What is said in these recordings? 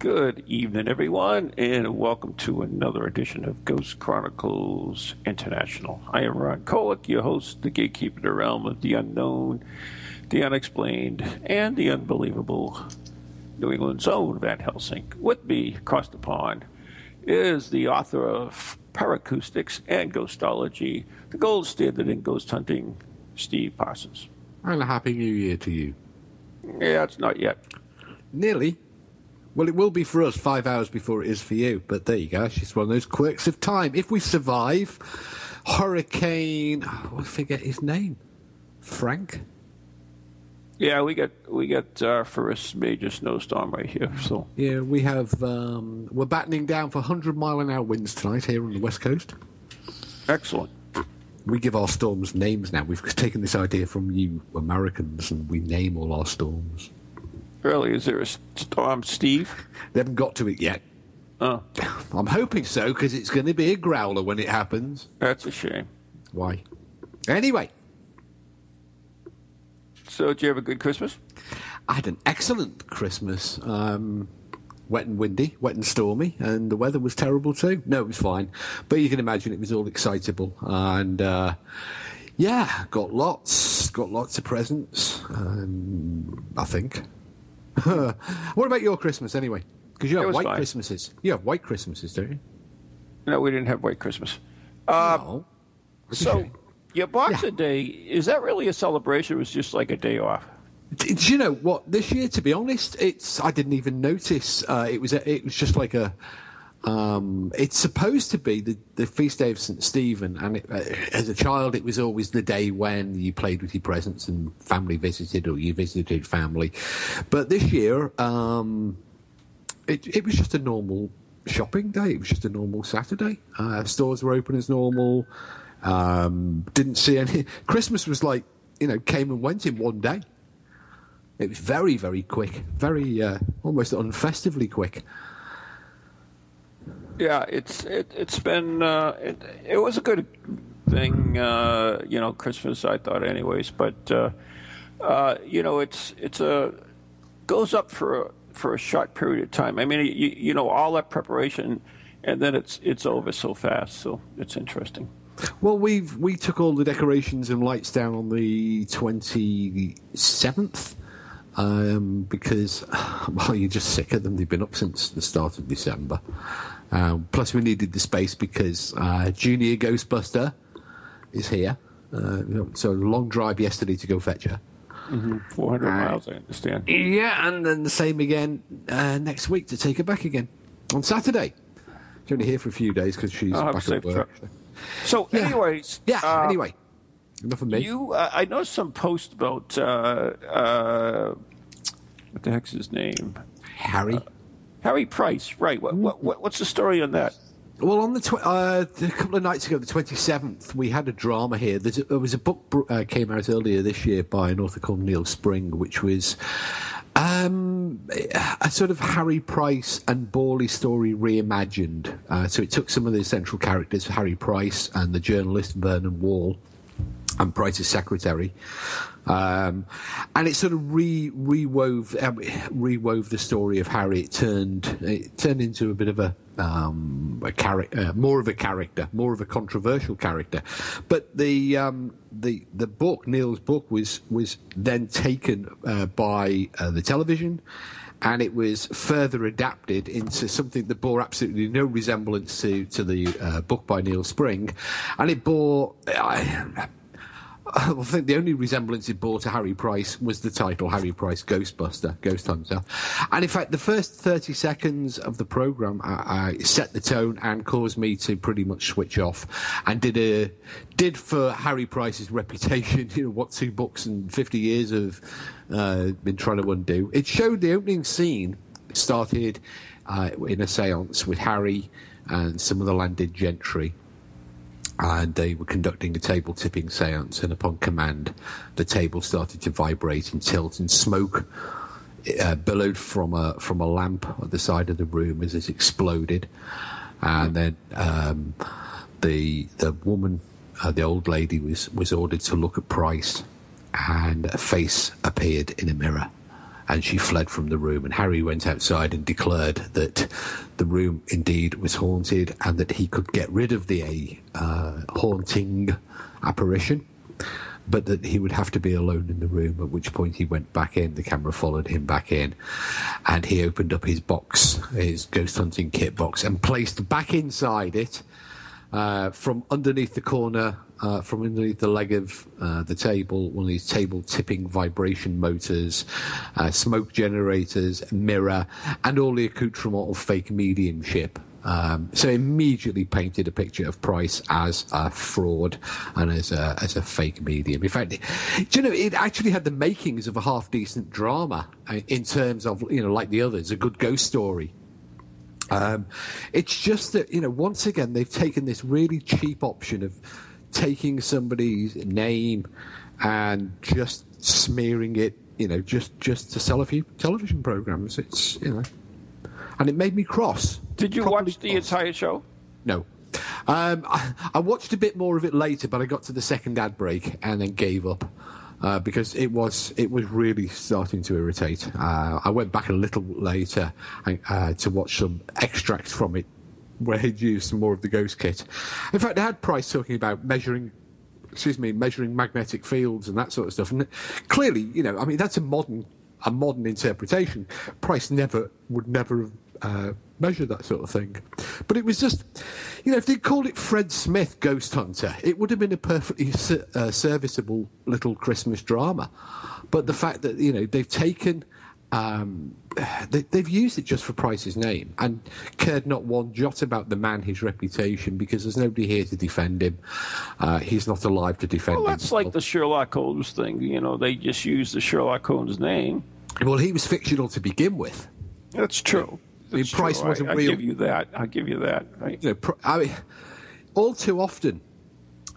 Good evening, everyone, and welcome to another edition of Ghost Chronicles International. I am Ron Kolick, your host, the gatekeeper of the realm of the unknown, the unexplained, and the unbelievable. New England's own Van Helsing. With me across the pond is the author of Paracoustics and Ghostology, the gold standard in ghost hunting, Steve Parsons. And a happy new year to you. Yeah, it's not yet. Nearly. Well, it will be for us five hours before it is for you, but there you go. It's just one of those quirks of time. If we survive, Hurricane. Oh, I forget his name. Frank? Yeah, we got we got our first major snowstorm right here. So Yeah, we have. Um, we're battening down for 100 mile an hour winds tonight here on the west coast. excellent. We give our storms names now. We've taken this idea from you Americans and we name all our storms. Really, is there a storm, Steve? They haven't got to it yet. Oh, I'm hoping so because it's going to be a growler when it happens. that's a shame. Why? Anyway, So, did you have a good Christmas? I had an excellent Christmas. Um, wet and windy, wet and stormy, and the weather was terrible too. No, it was fine, but you can imagine it was all excitable. And uh, yeah, got lots, got lots of presents. Um, I think. what about your Christmas anyway? Because you have white fine. Christmases. You have white Christmases, don't you? No, we didn't have White Christmas. Uh, no. So, your Boxing Yeah. Day is that really a celebration? Or was just like a day off? Do you know what? This year, to be honest, it's I didn't even notice. Uh, it was a, it was just like a. Um, it's supposed to be the, the feast day of St Stephen, and it, uh, as a child, it was always the day when you played with your presents and family visited, or you visited family. But this year, um, it, it was just a normal shopping day. It was just a normal Saturday. Uh, stores were open as normal. Um, didn't see any. Christmas was like you know came and went in one day. It was very, very quick, very uh, almost unfestively quick. Yeah, it's it, it's been uh, it, it was a good thing, uh, you know, Christmas. I thought, anyways, but uh, uh, you know, it's it's a goes up for a, for a short period of time. I mean, you, you know, all that preparation, and then it's it's over so fast. So it's interesting. Well, we've we took all the decorations and lights down on the twenty seventh. Um, because well, you're just sick of them. They've been up since the start of December. Um, plus, we needed the space because uh, Junior Ghostbuster is here. Uh, so a long drive yesterday to go fetch her. Four hundred miles, I understand. Yeah, and then the same again uh, next week to take her back again on Saturday. She's only here for a few days because she's I'll back at work. trip. So, Yeah. anyways, Yeah. uh, anyway, enough of me. You, uh, I noticed some post about uh, uh, what the heck's his name? Harry. Harry Price, right? What, what, what, what's the story on that? Well, on the tw- uh, a couple of nights ago, the twenty seventh, we had a drama here. There's there was a book uh, came out earlier this year by an author called Neil Spring, which was um, a sort of Harry Price and Borley story reimagined. Uh, so it took some of the central characters, Harry Price and the journalist Vernon Wall, and Price's secretary. Um, and it sort of re rewove um, rewove the story of Harry. It turned it turned into a bit of a um, a character, uh, more of a character, more of a controversial character. But the um, the the book, Neil's book, was was then taken uh, by uh, the television. And it was further adapted into something that bore absolutely no resemblance to to the uh, book by Neil Spring, and it bore. I, think the only resemblance it bore to Harry Price was the title Harry Price Ghostbuster, Ghost Hunter. And in fact, the first 30 seconds of the program set the tone and caused me to pretty much switch off and did a did for Harry Price's reputation, you know, what two books and 50 years have uh, been trying to undo. It showed the opening scene started uh, in a séance with Harry and some of the landed gentry. And they were conducting a table tipping séance, and upon command, the table started to vibrate and tilt, and smoke uh, billowed from a from a lamp at the side of the room as it exploded, and then um, the the woman, uh, the old lady, was was ordered to look at Price, and a face appeared in a mirror, and she fled from the room. And Harry went outside and declared that the room indeed was haunted, and that he could get rid of the uh, haunting apparition but that he would have to be alone in the room, at which point he went back in. The camera followed him back in, and he opened up his box, his ghost hunting kit box, and placed back inside it, uh, from underneath the corner, uh, from underneath the leg of uh, the table, one of these table tipping vibration motors, uh, smoke generators, mirror, and all the accoutrement of fake mediumship. Um, so immediately painted a picture of Price as a fraud and as a as a fake medium. In fact, do you know it actually had the makings of a half decent drama uh, in terms of you know like the others, a good ghost story. Um, it's just that you know once again they've taken this really cheap option of taking somebody's name and just smearing it, you know, just just to sell a few television programs. It's you know, and it made me cross. Did you watch the cross. entire show? No. Um, I, I watched a bit more of it later, but I got to the second ad break and then gave up uh, because it was it was really starting to irritate. Uh, I went back a little later and, uh, to watch some extracts from it where he'd used some more of the ghost kit. In fact, I had Price talking about measuring. Excuse me, measuring magnetic fields and that sort of stuff. And clearly, you know, I mean, that's a modern, a modern interpretation. Price never would never have uh, measure that sort of thing. But it was just, you know, if they'd called it Fred Smith Ghost Hunter, it would have been a perfectly ser- uh, serviceable little Christmas drama. But the fact that, you know, they've taken. Um, they, they've used it just for Price's name and cared not one jot about the man, his reputation, because there's nobody here to defend him. Uh, he's not alive to defend Well, that's like the Sherlock Holmes thing. You know, they just use the Sherlock Holmes name. Well, he was fictional to begin with. That's true. I mean, Price wasn't I, I real. give you that. I give you that. Right? you know, I mean, all too often,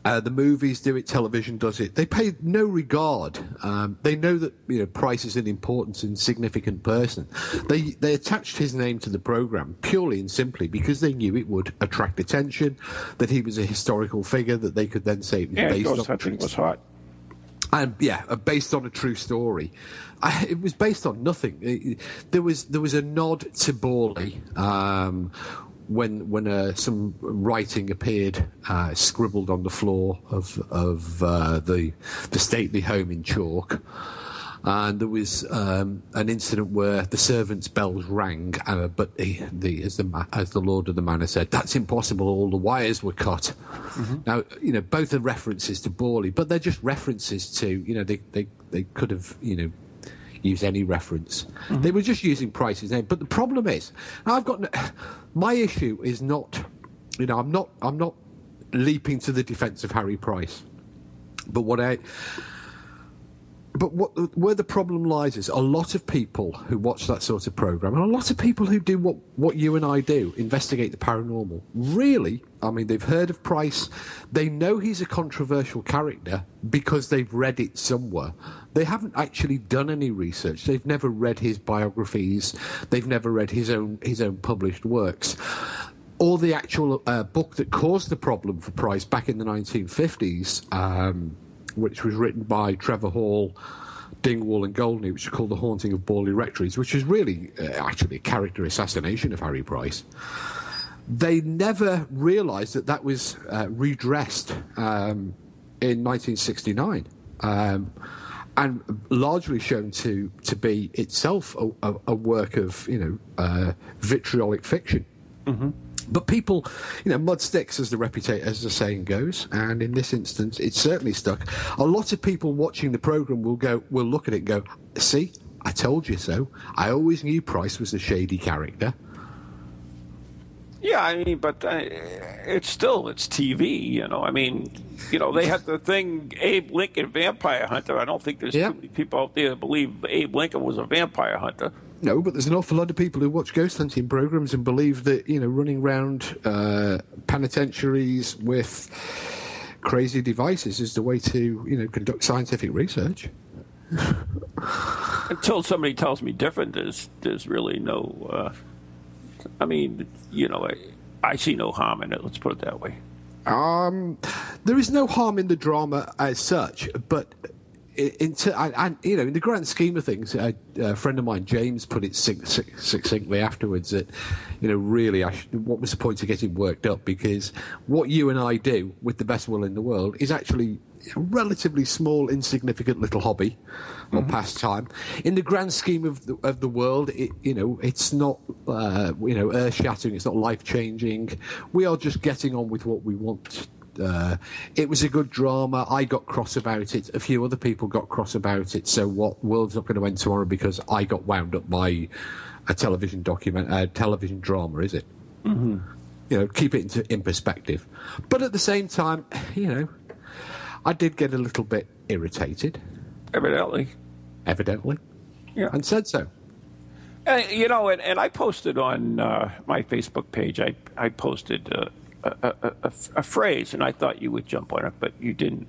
uh, the movies do it, television does it. They pay no regard. Um, they know that you know Price is an important and significant person. They they attached his name to the program purely and simply because they knew it would attract attention, that he was a historical figure, that they could then say it was Yeah, based on was hot. and yeah, uh, based on a true story. I, it was based on nothing. It- there was there was a nod to Borley um, when when uh, some writing appeared uh, scribbled on the floor of of uh, the the stately home in chalk. And there was um, an incident where the servants' bells rang, uh, but the, the, as the ma- as the lord of the manor said, "That's impossible. All the wires were cut." Now, you know, both are references to Borley, but they're just references to, you know, they, they, they could have, you know, used any reference. Mm-hmm. They were just using Price's name. But the problem is, I've got, no, my issue is not, you know, I'm not, I'm not leaping to the defense of Harry Price. But what I, but what, where the problem lies is a lot of people who watch that sort of program, and a lot of people who do what, what you and I do, investigate the paranormal, really, I mean, they've heard of Price, they know he's a controversial character because they've read it somewhere. They haven't actually done any research. They've never read his biographies. They've never read his own his own published works or the actual uh, book that caused the problem for Price back in the 1950s, um, which was written by Trevor Hall, Dingwall, and Goldney, which is called The Haunting of Borley Rectories, which is really uh, actually a character assassination of Harry Price. They never realised that that was uh, redressed um, in 1969. Um, and largely shown to, to be itself a, a, a work of you know uh, vitriolic fiction. But people, you know, mud sticks as the reputation, as the saying goes, and in this instance, it's certainly stuck. A lot of people watching the program will go, will look at it, and go, "See, I told you so. I always knew Price was a shady character." Yeah, I mean, but uh, it's still it's TV. You know, I mean, you know, they had the thing Abe Lincoln Vampire Hunter. I don't think there's too many people out there that believe Abe Lincoln was a vampire hunter. No, but there's an awful lot of people who watch ghost hunting programs and believe that you know running around uh, penitentiaries with crazy devices is the way to you know conduct scientific research. Until somebody tells me different, there's there's really no. Uh, I mean, you know, I, I see no harm in it. Let's put it that way. Um, there is no harm in the drama as such, but into and, and you know, in the grand scheme of things, a, a friend of mine, James, put it succ- succ- succinctly afterwards that you know, really, I sh- what was the point of getting worked up? Because what you and I do, with the best will in the world, is actually a relatively small, insignificant little hobby or pastime. In the grand scheme of the, of the world, it, you know, it's not uh, you know earth shattering. It's not life changing. We are just getting on with what we want. Uh, it was a good drama. I got cross about it. A few other people got cross about it. So what? World's not going to end tomorrow because I got wound up by a television document, a television drama, is it? Mm-hmm. You know, keep it into, in perspective. But at the same time, you know, I did get a little bit irritated, Evidently, evidently, yeah. and said so. Uh, you know, and, and I posted on uh, my Facebook page. I I posted uh, a, a, phrase, and I thought you would jump on it, but you didn't.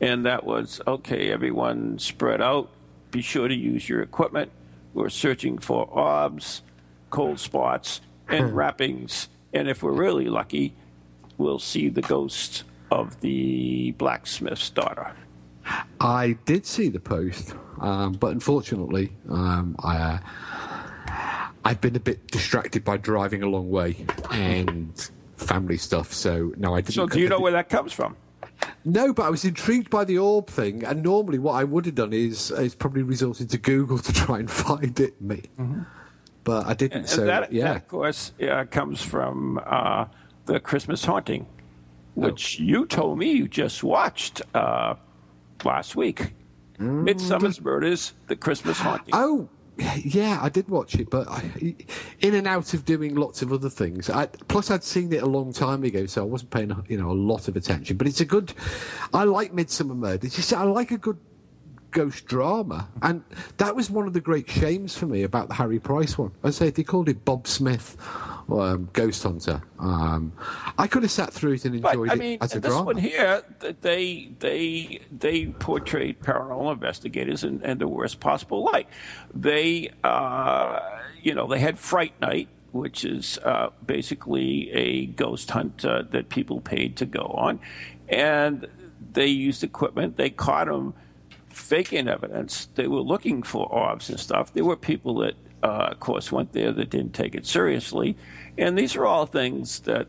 And that was okay. Everyone spread out. Be sure to use your equipment. We're searching for orbs, cold spots, and wrappings. And if we're really lucky, we'll see the ghost of the blacksmith's daughter. I did see the post, um, but unfortunately, um, I, uh, I've been a bit distracted by driving a long way and family stuff. So no, I didn't. So, do you know where that comes from? No, but I was intrigued by the orb thing, and normally what I would have done is is probably resorted to Google to try and find it. Me, but I didn't. Mm-hmm. And so that, yeah, that, of course, uh, comes from uh, the Christmas Haunting, which you told me you just watched uh, last week. Midsomer's Murders, The Christmas Haunting. Oh, yeah, I did watch it, but I, in and out of doing lots of other things. I, plus, I'd seen it a long time ago, so I wasn't paying you know a lot of attention. But it's a good. I like Midsomer Murders. You see, I like a good ghost drama, and that was one of the great shames for me about the Harry Price one. I say they called it Bob Smith um, Ghost Hunter. Um, I could have sat through it and But enjoyed I mean, it as a this drama. one here, they they they portrayed paranormal investigators in, in the worst possible light. They, uh, you know, they had Fright Night, which is uh, basically a ghost hunt uh, that people paid to go on, and they used equipment. They caught them faking evidence. They were looking for orbs and stuff. There were people that, uh, of course, went there that didn't take it seriously, and these are all things that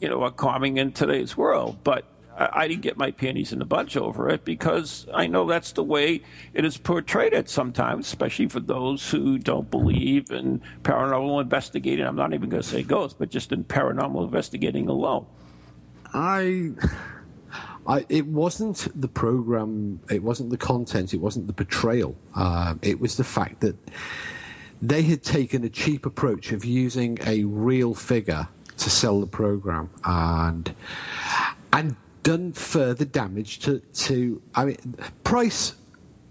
you know are common in today's world. But I, I didn't get my panties in a bunch over it because I know that's the way it is portrayed at sometimes, especially for those who don't believe in paranormal investigating. I'm not even going to say ghosts, but just in paranormal investigating alone. I, I, it wasn't the program, it wasn't the content, it wasn't the portrayal. Um, it was the fact that they had taken a cheap approach of using a real figure to sell the program, and and done further damage to to. I mean, Price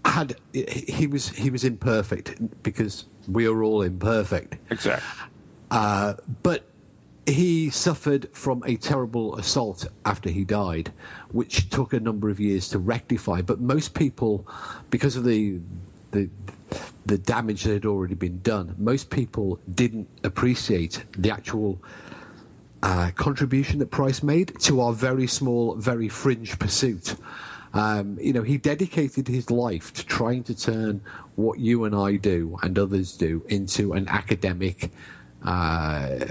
had he was he was imperfect because we are all imperfect. Exactly. Uh, but he suffered from a terrible assault after he died, which took a number of years to rectify. But most people, because of the the the damage that had already been done, most people didn't appreciate the actual uh, contribution that Price made to our very small, very fringe pursuit. Um, you know, he dedicated his life to trying to turn what you and I do and others do into an academic uh,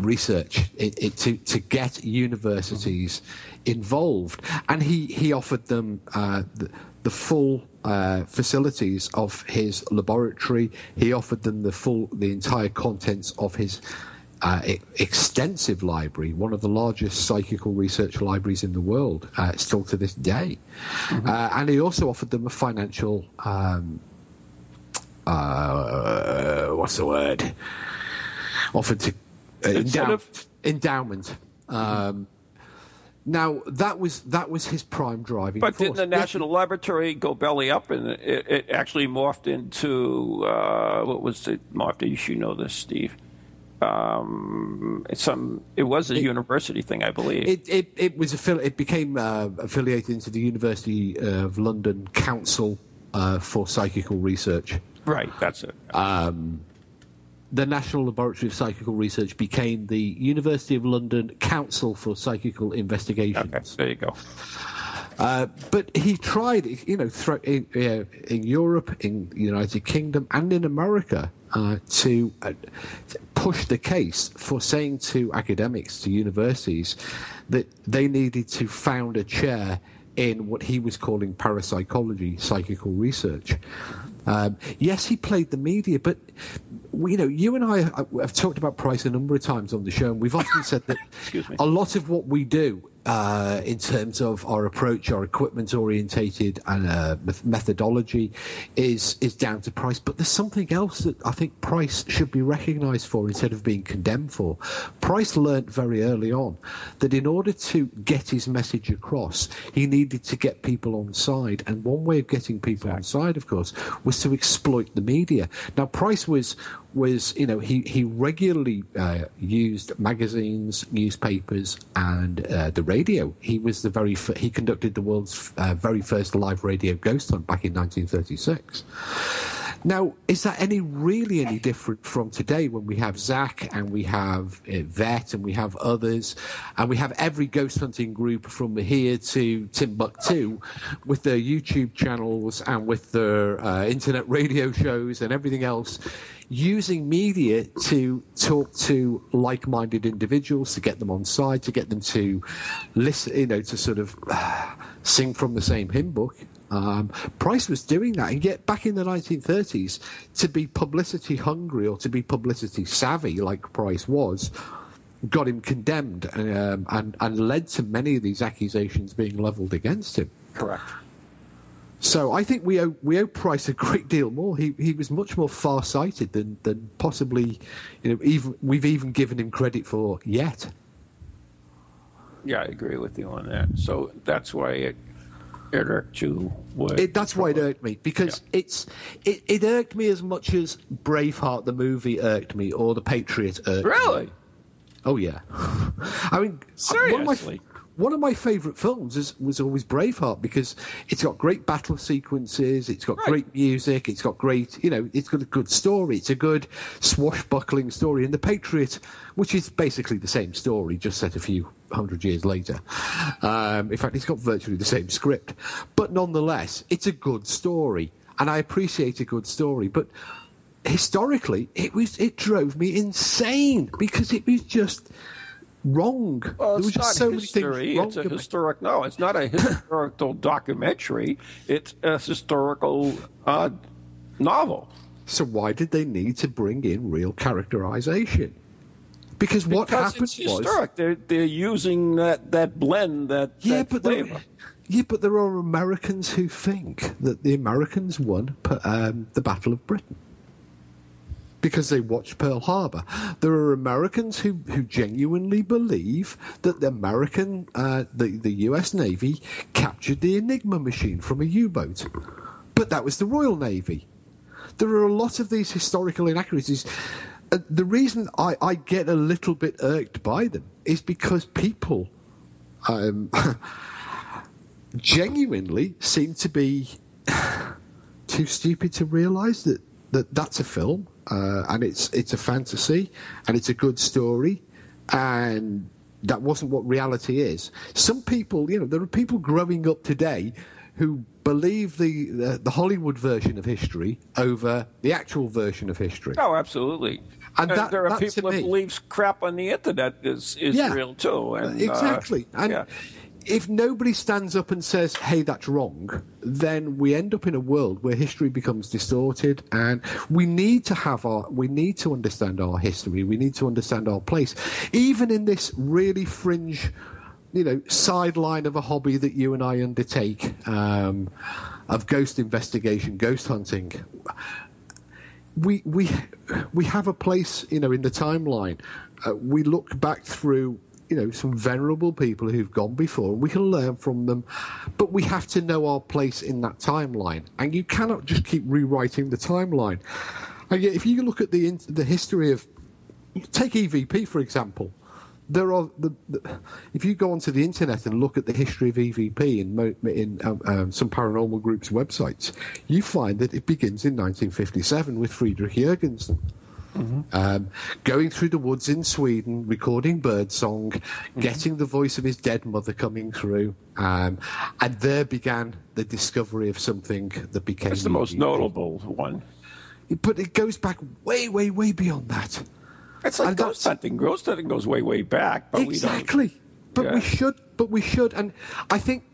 research it, it, to to get universities involved, and he he offered them uh, the, the full uh, facilities of his laboratory. He offered them the full the entire contents of his. Uh, extensive library, one of the largest psychical research libraries in the world, uh, still to this day. Uh, and he also offered them a financial, um, uh, what's the word? Offered to endow- of- endowment. Um, now that was that was his prime driving force. But force. didn't the National Laboratory go belly up, and it, it actually morphed into uh, what was it morphed? You should know this, Steve. Um, some. It was a university thing, I believe. It it, it was affili- it became uh, affiliated into the University of London Council uh, for Psychical Research. right, that's it. The National Laboratory of Psychical Research became the University of London Council for Psychical Investigations. okay, there you go. Uh, but he tried, you know, thro- in, uh, in Europe, in the United Kingdom, and in America uh, to, uh, to push the case for saying to academics, to universities, that they needed to found a chair in what he was calling parapsychology, psychical research. Um, yes, he played the media, but you know, you and I have talked about Price a number of times on the show, and we've often said that a lot of what we do uh, in terms of our approach, our equipment orientated and uh, methodology is is down to price. But there's something else that I think Price should be recognised for instead of being condemned for. Price learnt very early on that in order to get his message across, he needed to get people on side, and one way of getting people on side, of course, was to exploit the media. Now, Price was was you know he he regularly uh, used magazines, newspapers, and uh, the radio. He was the very f- he conducted the world's uh, very first live radio ghost hunt back in 1936. Now, is that any really any different from today when we have Zak and we have uh, Vet and we have others and we have every ghost hunting group from here to Timbuktu with their YouTube channels and with their uh, internet radio shows and everything else using media to talk to like-minded individuals to get them on side to get them to listen you know to sort of sing from the same hymn book um, Price was doing that, and yet back in the 1930s, to be publicity hungry or to be publicity savvy, like Price was, got him condemned um, and, and led to many of these accusations being levelled against him. Correct. So I think we owe we owe Price a great deal more. He he was much more far sighted than than possibly, you know, even we've even given him credit for yet. Yeah, I agree with you on that. So that's why it, it irked you. It, that's why it irked me because it's it, it irked me as much as Braveheart the movie irked me or The Patriot irked me. Really? Oh yeah. I mean, one of my Seriously? One of my favourite films is, was always Braveheart because it's got great battle sequences, it's got Right. great music, it's got great, you know, it's got a good story, it's a good swashbuckling story. And The Patriot, which is basically the same story, just set a few hundred years later. Um, in fact, it's got virtually the same script, but nonetheless, it's a good story, and I appreciate a good story, but historically it was it drove me insane because it was just wrong. Well, there it's was just not so many history. things wrong. It's a historic. No, it's not a historical documentary. It's a historical uh, novel. So why did they need to bring in real characterization? Because what Because happened it's was historic. They're they're using that that blend that yeah, that but flavor. yeah, but there are Americans who think that the Americans won um, the Battle of Britain because they watched Pearl Harbor. There are Americans who, who genuinely believe that the American, uh, the, the US Navy captured the Enigma machine from a U boat. But that was the Royal Navy. There are a lot of these historical inaccuracies. Uh, the reason I, I get a little bit irked by them is because people um, genuinely seem to be too stupid to realise that, that that's a film uh, and it's it's a fantasy and it's a good story and that wasn't what reality is. Some people, you know, there are people growing up today who believe the the, the Hollywood version of history over the actual version of history. Oh, absolutely. And Uh, that- there are that people that believe crap on the internet is is Yeah. real too. And, uh, exactly. and yeah. If nobody stands up and says, hey, that's wrong, then we end up in a world where history becomes distorted and we need to have our, we need to understand our history. We need to understand our place. Even in this really fringe, you know, sideline of a hobby that you and I undertake, um, of ghost investigation, ghost hunting, we we we have a place, you know, in the timeline. Uh, we look back through, you know, some venerable people who've gone before, and we can learn from them. But we have to know our place in that timeline, and you cannot just keep rewriting the timeline. And yet, if you look at the the history of, take EVP for example there are the, the, if you go onto the internet and look at the history of EVP in, in um, um, some paranormal groups' websites, you find that it begins in 1957 with Friedrich Jürgenson. Mm-hmm. Um, going through the woods in Sweden, recording birdsong, mm-hmm. getting the voice of his dead mother coming through, um, and there began the discovery of something that became. That's the most notable one. But it goes back way, way, way beyond that. It's like and ghost hunting. Ghost hunting goes way, way back. But exactly. We but yeah. we should. But we should. And I think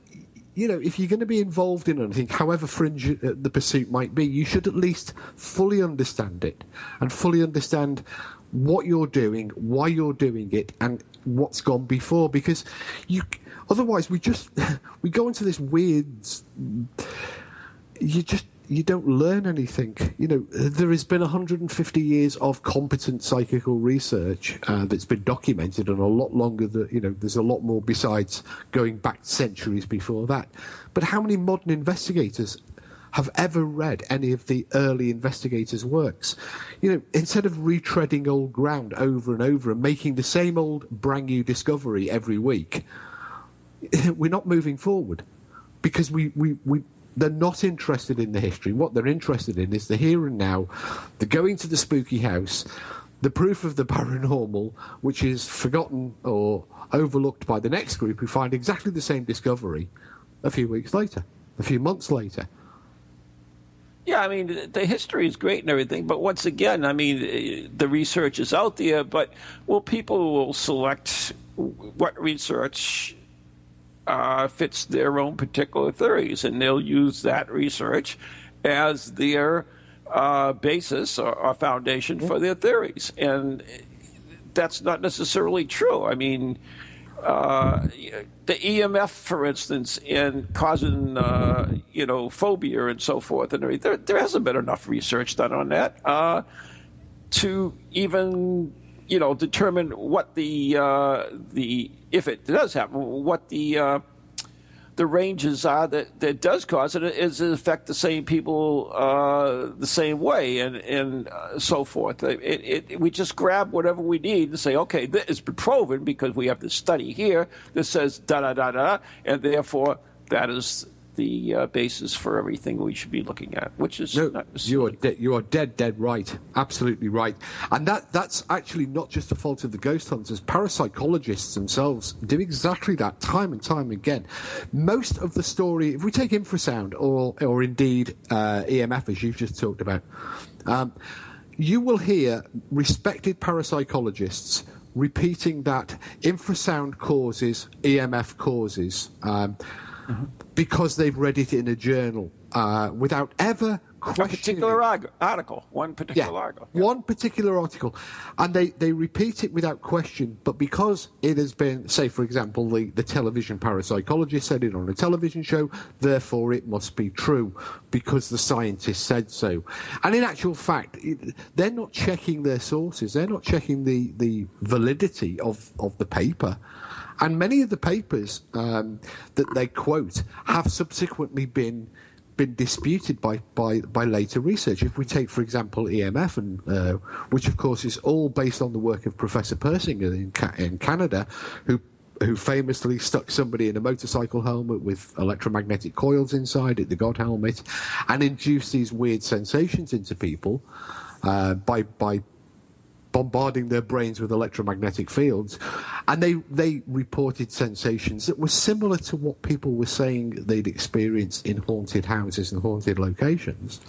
you know, if you're going to be involved in anything, however fringe uh, the pursuit might be, you should at least fully understand it and fully understand what you're doing, why you're doing it, and what's gone before. Because you, otherwise, we just we go into this weird. You just you don't learn anything. You know, there has been 150 years of competent psychical research uh, that's been documented, and a lot longer. That you know, there's a lot more besides going back centuries before that. But how many modern investigators have ever read any of the early investigators' works? You know, instead of retreading old ground over and over and making the same old brand new discovery every week, we're not moving forward because we, we, we they're not interested in the history. What they're interested in is the here and now, the going to the spooky house, the proof of the paranormal, which is forgotten or overlooked by the next group who find exactly the same discovery a few weeks later, a few months later. Yeah, I mean, the history is great and everything, but once again, I mean, eh, the research is out there, but well, people will select what research uh, fits their own particular theories, and they'll use that research as their uh, basis or, or foundation for their theories. And that's not necessarily true. I mean, uh, the EMF, for instance, in causing uh, you know phobia and so forth, and there, there hasn't been enough research done on that uh, to even you know determine what the uh, the if it does happen, what the uh, the ranges are that, that does cause it is it affect the same people uh, the same way and and uh, so forth. It, it, we just grab whatever we need and say, okay, this been proven because we have this study here that says da da da da, and therefore that is the uh, basis for everything we should be looking at, which is no, you are de- you are dead dead right, absolutely right, and that that's actually not just a fault of the ghost hunters. Parapsychologists themselves do exactly that time and time again. Most of the story, if we take infrasound or or indeed uh, EMF, as you've just talked about. Um, you will hear respected parapsychologists repeating that infrasound causes, EMF causes. Um, mm-hmm. because they've read it in a journal uh, without ever questioning. A particular article, one particular yeah, article. Yeah. One particular article. And they, they repeat it without question, but because it has been, say, for example, the, the television parapsychologist said it on a television show, therefore it must be true because the scientist said so. And in actual fact, it, they're not checking their sources, they're not checking the, the validity of, of the paper. And many of the papers um, that they quote have subsequently been been disputed by, by, by later research. If we take, for example, EMF, and uh, which of course is all based on the work of Professor Persinger in, in Canada, who who famously stuck somebody in a motorcycle helmet with electromagnetic coils inside it, the God helmet, and induced these weird sensations into people uh, by by bombarding their brains with electromagnetic fields, and they they reported sensations that were similar to what people were saying they'd experienced in haunted houses and haunted locations.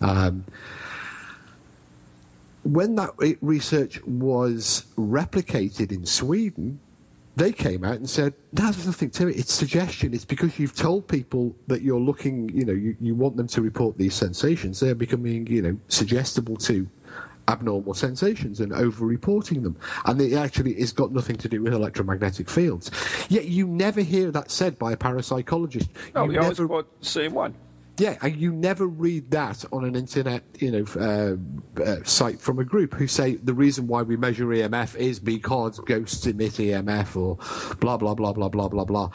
Um, when that research was replicated in Sweden, they came out and said, "No, there's nothing to it. It's suggestion. It's because you've told people that you're looking. You know, you, you want them to report these sensations. They're becoming, you know, suggestible to abnormal sensations and over-reporting them. And it actually has got nothing to do with electromagnetic fields. Yet you never hear that said by a parapsychologist. No, you we never... always quote the same one. Yeah, you never read that on an internet, you know, uh, uh, site from a group who say the reason why we measure EMF is because ghosts emit EMF or blah blah blah blah blah blah blah.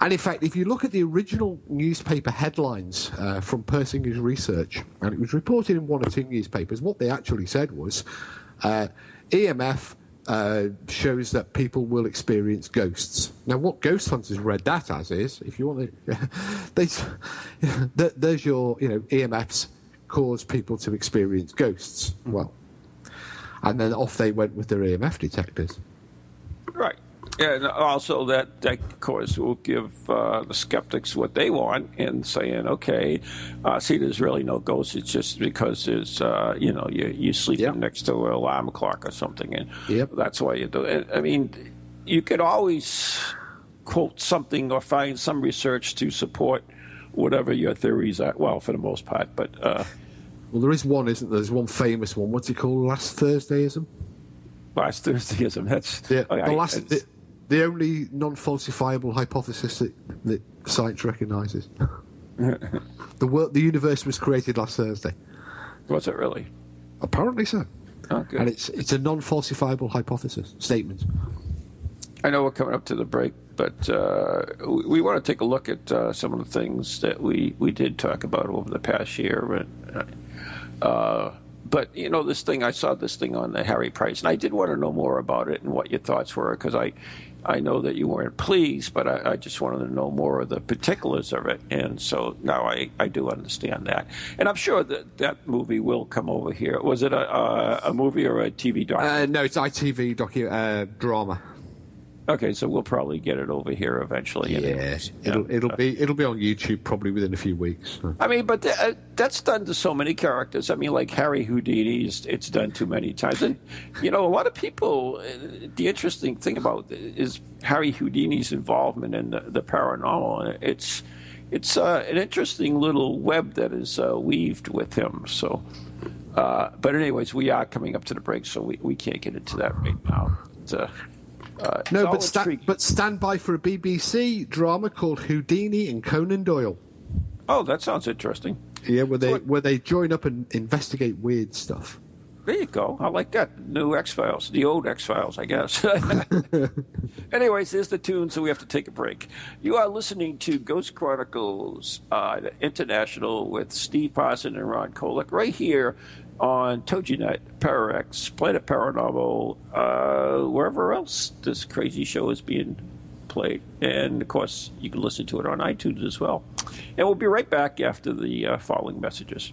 And in fact, if you look at the original newspaper headlines uh, from Persinger's research, and it was reported in one or two newspapers, what they actually said was uh, EMF uh, shows that people will experience ghosts. Now, what ghost hunters read that as is, if you want to, they, there's your, you know, EMFs cause people to experience ghosts. Well, and then off they went with their EMF detectors. Right. Yeah, and also, that, that of course, will give uh, the skeptics what they want in saying, okay, uh, see, there's really no ghosts. It's just because there's, uh, you know, you, you sleep Yep. next to an alarm clock or something. And Yep. that's why you do it. I mean, you could always quote something or find some research to support whatever your theories are. Well, for the most part. But uh, Well, there is one, isn't there? There's one famous one. What's it called? Last Thursdayism? last Thursdayism, that's. Yeah, I- the last, it's- the, only non-falsifiable hypothesis that, that science recognises. the world, the universe was created last Thursday. was it really? Apparently so. Oh. And it's it's a non-falsifiable hypothesis statement. I know we're coming up to the break, but uh, we, we want to take a look at uh, some of the things that we, we did talk about over the past year. And, uh, but you know, this thing I saw this thing on the Harry Price, and I did want to know more about it and what your thoughts were because I I know that you weren't pleased, but I, I just wanted to know more of the particulars of it, and so now I, I do understand that, and I'm sure that that movie will come over here. Was it a a, a movie or a TV documentary? Uh, no, it's ITV docu uh, drama. Okay, so we'll probably get it over here eventually. Yeah. it'll it'll be it'll be on YouTube probably within a few weeks. I mean, but th- uh, that's done to so many characters. I mean, like Harry Houdini, it's done too many times. And, you know, a lot of people, uh, the interesting thing about is Harry Houdini's involvement in the, the paranormal. And It's, it's uh, an interesting little web that is uh, weaved with him. So, uh, but anyways, we are coming up to the break, so we, we can't get into that right now. It's, uh, No, but sta- but stand by for a BBC drama called Houdini and Conan Doyle. oh, that sounds interesting. Yeah, where they what- where they join up and investigate weird stuff. There you go. I like that. New X Files. The old X Files, I guess. Anyways, there's the tune, so we have to take a break. You are listening to Ghost Chronicles uh, International with Steve Parson and Ron Kolick right here on TogiNet, Pararex, Planet Paranormal, uh, wherever else this crazy show is being played. And of course, you can listen to it on iTunes as well. And we'll be right back after the uh, following messages.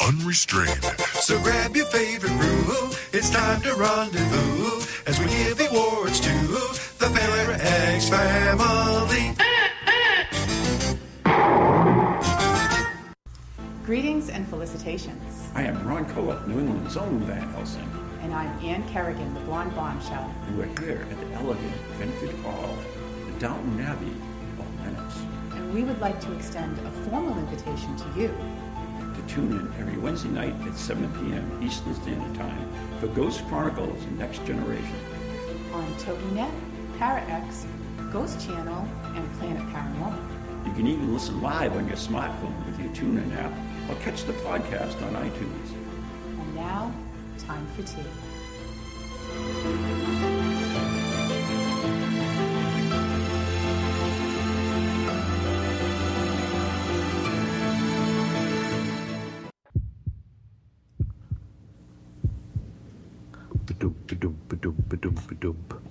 unrestrained. So grab your favorite brew. It's time to rendezvous as we give awards to the Para X family. Greetings and felicitations. I am Ron Kolick, New England's own Van Helsing, And I'm Ann Kerrigan, the Blonde Bombshell. and we're here at the elegant Ventfort Hall, the Downton Abbey of Lenox, And we would like to extend a formal invitation to you to tune in every Wednesday night at 7 p.m. Eastern Standard Time for Ghost Chronicles Next Generation. on TogiNet, ParaX, Ghost Channel, and Planet Paranormal. You can even listen live on your smartphone with your TuneIn app or catch the podcast on iTunes. And now, time for tea.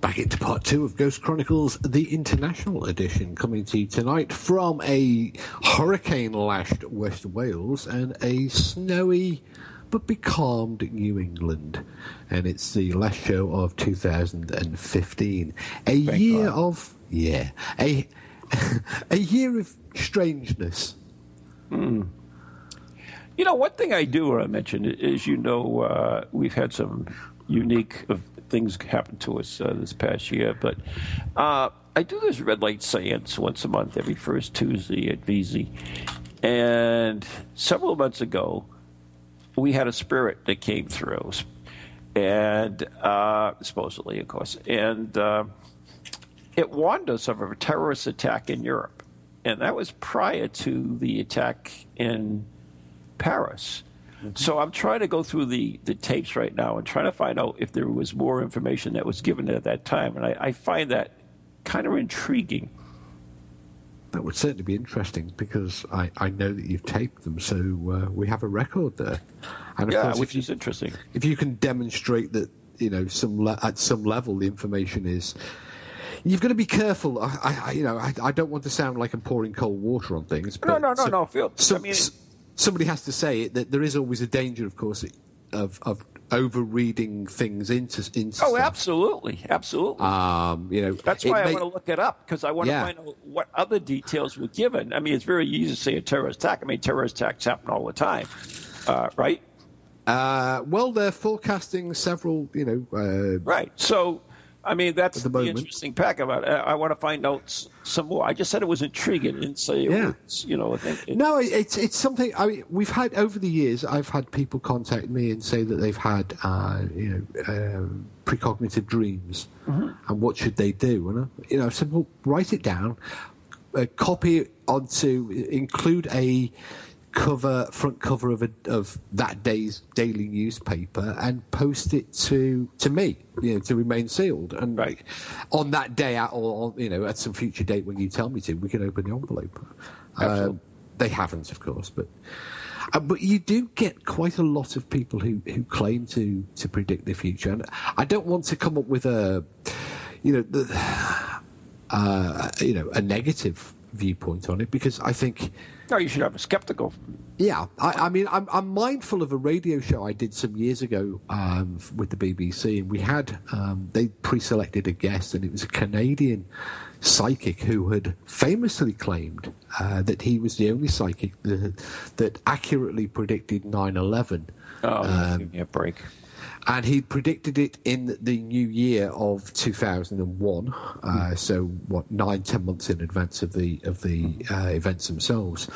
Back into part two of Ghost Chronicles, the international edition, coming to you tonight from a hurricane lashed West Wales and a snowy but becalmed New England. And it's the last show of 2015. A Thank year God. of, yeah, a, a year of strangeness. You know, one thing I do want to mention is, you know, uh, we've had some unique of things happened to us uh, this past year, but uh, I do this red light seance once a month, every first Tuesday at VZ. And several months ago, we had a spirit that came through, and uh, supposedly, of course, and uh, it warned us of a terrorist attack in Europe, and that was prior to the attack in Paris. So I'm trying to go through the, the tapes right now and trying to find out if there was more information that was given at that time, and I, I find that kind of intriguing. That would certainly be interesting because I, I know that you've taped them, so uh, we have a record there. And of Yeah, course, which you, is interesting. if you can demonstrate that you know some le- at some level the information is, you've got to be careful. I, I you know I, I don't want to sound like I'm pouring cold water on things. But No, no, no, so- no, Phil. I mean- somebody has to say it that there is always a danger, of course, of of over reading things into into. Oh, stuff. absolutely, absolutely. Um, you know That's why may- I want to look it up because I want Yeah. to find out what other details were given. I mean, it's very easy to say a terrorist attack. I mean, terrorist attacks happen all the time, uh, right? Uh, well, they're forecasting several, you know, uh, Right. So, I mean, that's the the, interesting part about it. I, want to find out some more. I just said it was intriguing. I didn't say it Yeah. was, you know, I it, No, it's it's something. I mean, we've had over the years. I've had people contact me and say that they've had, uh, you know, um, precognitive dreams, and what should they do? And I, you know, I said, well, write it down, uh, copy it onto, include a cover, front cover of a, of that day's daily newspaper, and post it to to me, you know, to remain sealed. And Right. on that day, at, or you know, at some future date when you tell me to, we can open the envelope. Um, they haven't, of course, but uh, but you do get quite a lot of people who, who claim to to predict the future, and I don't want to come up with a, you know, the, uh, you know, a negative viewpoint on it because I think. No, you should have a skeptical. Yeah, I, I mean, I'm, I'm mindful of a radio show I did some years ago um, with the BBC, and we had um, they pre-selected a guest, and it was a Canadian psychic who had famously claimed uh, that he was the only psychic that, that accurately predicted 9/11 Oh, Um, give me a break. And he predicted it in the new year of 2001 uh, so what nine ten months in advance of the of the uh, events themselves.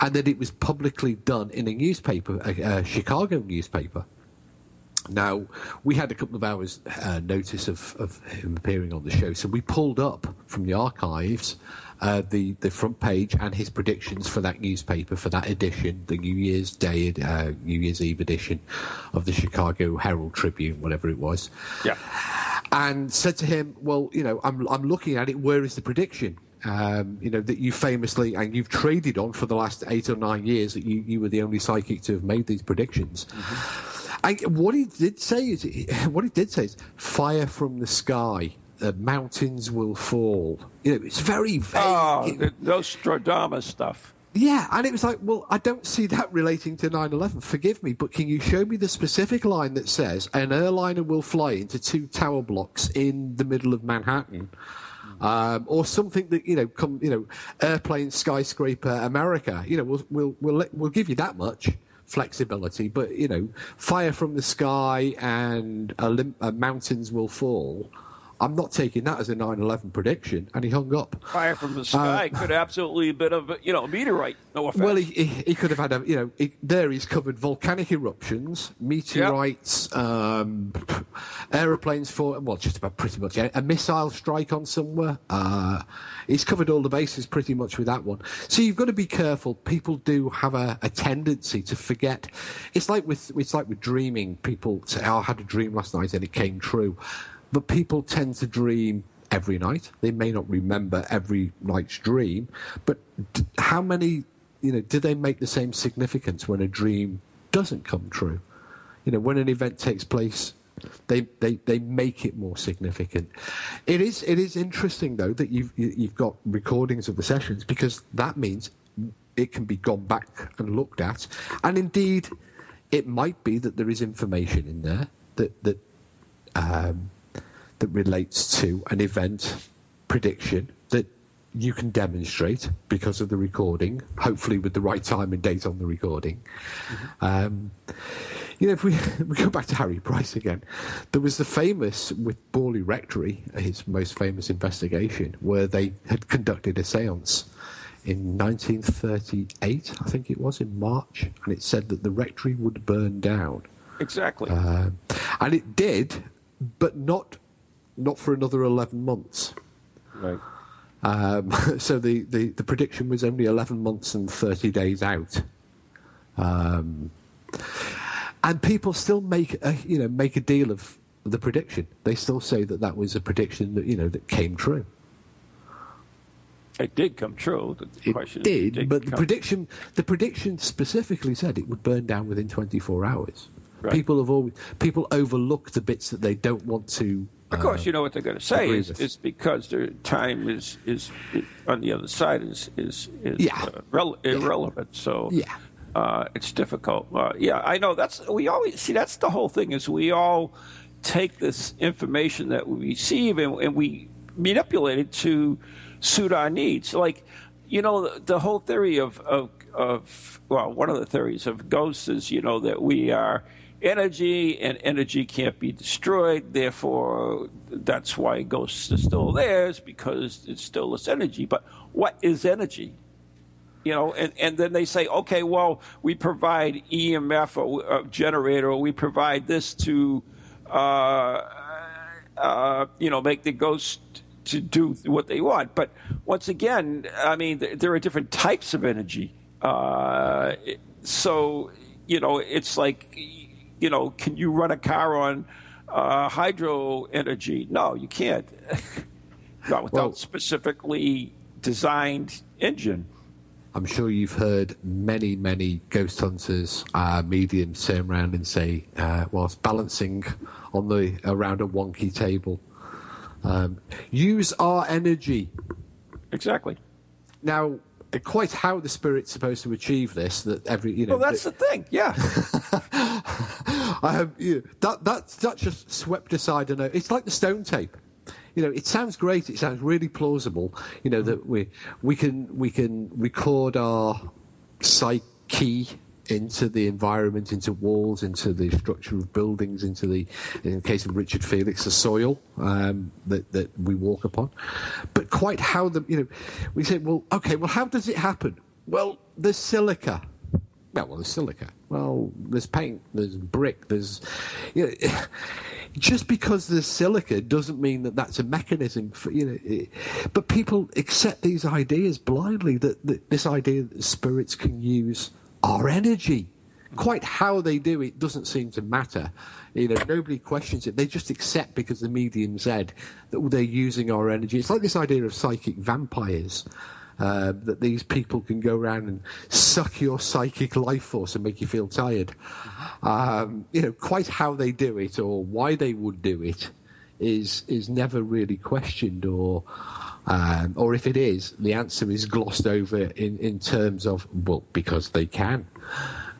And that it was publicly done in a newspaper a, a chicago newspaper. Now we had a couple of hours uh, notice of, of him appearing on the show so we pulled up from the archives uh, the the front page and his predictions for that newspaper for that edition, the New Year's Day, uh, New Year's Eve edition of the Chicago Herald Tribune, whatever it was, Yeah. and said to him, "Well, you know, I'm I'm looking at it. Where is the prediction?" Um, you know that you famously and you've traded on for the last eight or nine years that you, you were the only psychic to have made these predictions. And what he did say is, what he did say is, fire from the sky, the mountains will fall. You know, it's very vague. Oh, the Nostradamus stuff. Yeah, and it was like, well, I don't see that relating to 9 11. Forgive me, but can you show me the specific line that says an airliner will fly into two tower blocks in the middle of Manhattan? Um, or something that you know, come you know, airplane skyscraper America. You know, we'll we'll we'll, let, we'll give you that much flexibility, but you know, fire from the sky and uh, mountains will fall. I'm not taking that as a 9/11 prediction, and he hung up. Fire from the sky could absolutely have been a you know a meteorite. No offense. Well, he, he, he could have had a you know he, there he's covered volcanic eruptions, meteorites, um, aeroplanes for well just about pretty much a, a missile strike on somewhere. Uh, he's covered all the bases pretty much with that one. So you've got to be careful. People do have a, a tendency to forget. It's like with it's like with dreaming. People say, "Oh, I had a dream last night and it came true," but people tend to dream every night. They may not remember every night's dream, but how many, you know, do they make the same significance when a dream doesn't come true? You know, when an event takes place, they, they, they make it more significant. It is it is interesting though that you've you- you've got recordings of the sessions because that means it can be gone back and looked at, and indeed, it might be that there is information in there that that um, that relates to an event prediction that you can demonstrate because of the recording, hopefully with the right time and date on the recording. Um, you know, if we, we go back to Harry Price again, there was the famous with Borley Rectory, his most famous investigation, where they had conducted a seance in 1938, I think it was, in March, and it said that the rectory would burn down. exactly. Um, and it did, but not not for another 11 months. right. Um, so the, the, the prediction was only 11 months and 30 days out. Um, and people still make a, you know make a deal of the prediction. They still say that that was a prediction that you know that came true. It did come true. The It question did, it but the come- prediction the prediction specifically said it would burn down within 24 hours. Right. People have always people overlook the bits that they don't want to. Of course, uh, you know what they're going to say is, is because their time is, is on the other side is is, is Yeah. uh, rel- irrelevant. So Yeah. uh, it's difficult. Uh, yeah, I know. That's we always see. That's the whole thing. Is we all take this information that we receive and, and we manipulate it to suit our needs. Like, you know, the, the whole theory of, of of well, one of the theories of ghosts is you know that we are energy and energy can't be destroyed. Therefore, that's why ghosts are still there, is because it's still this energy. But what is energy? you know, and, and then they say, okay, well, we provide EMF or a generator, or we provide this to, uh, uh, you know, make the ghost to do what they want. But once again, I mean, th- there are different types of energy. Uh, so, you know, it's like, you know, can you run a car on uh, hydro energy? No, you can't. Not without Well- specifically designed engine. I'm sure you've heard many, many ghost hunters, uh, mediums turn around and say, uh, whilst balancing on the around a wonky table, um, use our energy. Exactly. Now, quite how the spirit's supposed to achieve this, that every you know, Well, that's that- the thing. Yeah. I have you know, that that's that's just swept aside. And it's like the stone tape. You know, it sounds great. It sounds really plausible. You know mm. that we we can we can record our psyche into the environment, into walls, into the structure of buildings, into the, in the case of Richard Felix, the soil um, that that we walk upon. But quite how the you know, we say, well, okay, well, how does it happen? Well, there's silica. Yeah, well, there's silica. Well, there's paint, there's brick, there's. You know, just because there's silica doesn't mean that that's a mechanism for you know. It, but people accept these ideas blindly. That, that this idea that spirits can use our energy. Quite how they do it doesn't seem to matter. You know, nobody questions it. They just accept because the medium said that they're using our energy. It's like this idea of psychic vampires. Uh, that these people can go around and suck your psychic life force and make you feel tired. Um, you know, quite how they do it or why they would do it is is never really questioned or Um, or if it is, the answer is glossed over in, in terms of, well, because they can.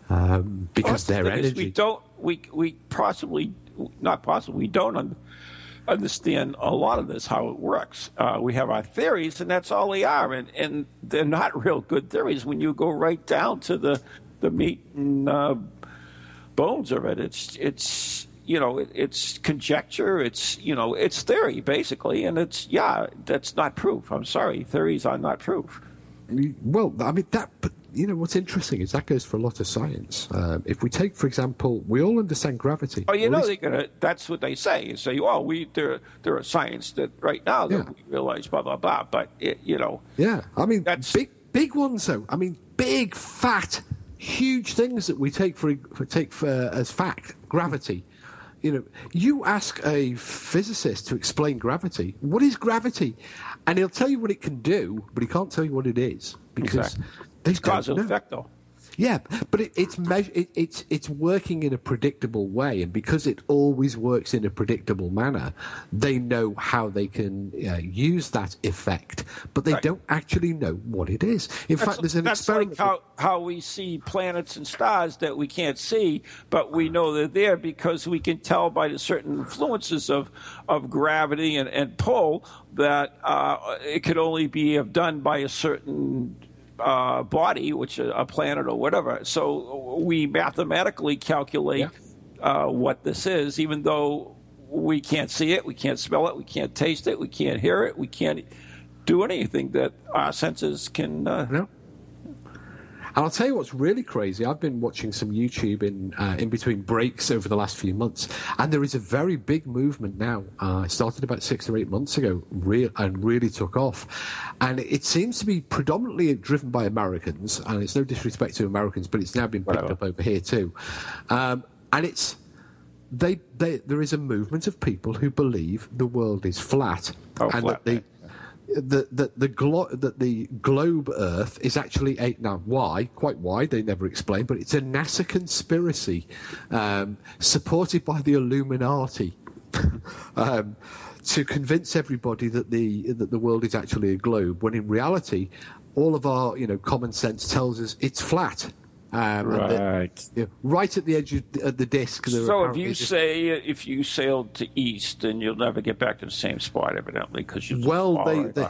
Um, because Well, their the energy. We don't. We we possibly not possibly. We don't un, understand a lot of this how it works. Uh, we have our theories, and that's all they are, and and they're not real good theories when you go right down to the the meat and uh, bones of it. It's it's you know it, it's conjecture. It's you know it's theory basically, and it's yeah that's not proof. I'm sorry, theories are not proof. Well, I mean that, but you know what's interesting is that goes for a lot of science. Um, if we take, for example, we all understand gravity. Oh, you know least- gonna. That's what they say. You say, "Oh, we there there are science that right now that Yeah. we realize blah blah blah." But it, you know, Yeah, I mean, That's- big, big ones though. I mean, big, fat, huge things that we take for, for take for as fact. Gravity. You know, you ask a physicist to explain gravity. What is gravity? And he'll tell you what it can do, but he can't tell you what it is because Exactly. they it's cause don't know. effect though. Yeah, but it, it's meas- it, it's it's working in a predictable way, and because it always works in a predictable manner, they know how they can uh, use that effect, but they Right. don't actually know what it is. In fact, there's an that's experiment. like how, how we see planets and stars that we can't see, but we know they're there because we can tell by the certain influences of, of gravity and, and pull that uh, it could only be done by a certain uh, body, which is a planet or whatever. So we mathematically calculate uh, what this is, even though we can't see it, we can't smell it, we can't taste it, we can't hear it, we can't do anything that our senses can. Uh, No. And I'll tell you what's really crazy. I've been watching some YouTube in uh, in between breaks over the last few months, and there is a very big movement now. Uh, it started about six or eight months ago, real and really took off, and it seems to be predominantly driven by Americans. And it's no disrespect to Americans, but it's now been picked Whatever. up over here too, um, and it's. They, they, there is a movement of people who believe the world is flat, Oh, and flat, that the, that the the glo- that the globe Earth is actually a now why quite why they never explain, but it's a NASA conspiracy um, supported by the Illuminati um, to convince everybody that the that the world is actually a globe, when in reality, all of our you know common sense tells us it's flat. Um, and that- Right. yeah, right at the edge of the, of the disc. there So if you is- say if you sailed to east, then you'll never get back to the same spot, evidently, because you Well, they, they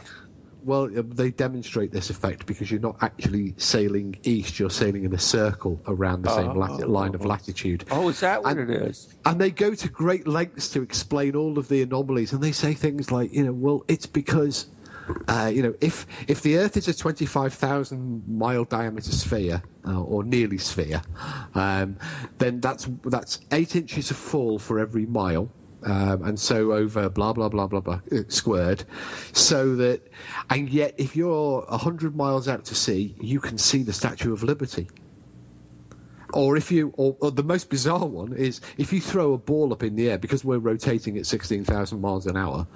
well uh, they demonstrate this effect because you're not actually sailing east; you're sailing in a circle around the same lati- line of latitude. Oh, is that what And- it is? And they go to great lengths to explain all of the anomalies, and they say things like, you know, well, it's because. Uh, you know, if if the Earth is a twenty-five thousand mile diameter sphere uh, or nearly sphere, um, then that's that's eight inches of fall for every mile, um, and so over blah blah blah blah blah uh, squared, so that, and yet if you're hundred miles out to sea, you can see the Statue of Liberty. Or if you, or, or the most bizarre one is if you throw a ball up in the air because we're rotating at sixteen thousand miles an hour.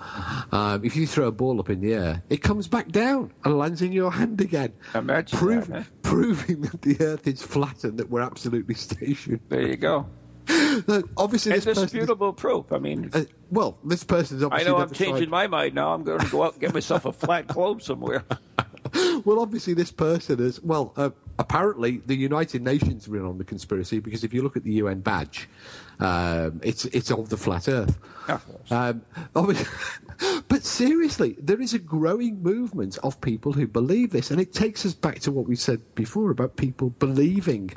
Um, if you throw a ball up in the air, it comes back down and lands in your hand again, Imagine that, huh? proving that the Earth is flat and that we're absolutely stationary. There you go. Look, obviously, this is- Indisputable proof. I mean, uh, well, this person's I know I'm changing tried- my mind now. I'm going to go out and get myself a flat globe somewhere. Well, obviously, this person is. Well, uh, apparently, the United Nations are in on the conspiracy because if you look at the UN badge, um, it's it's of the flat Earth. Um, but seriously, there is a growing movement of people who believe this, and it takes us back to what we said before about people believing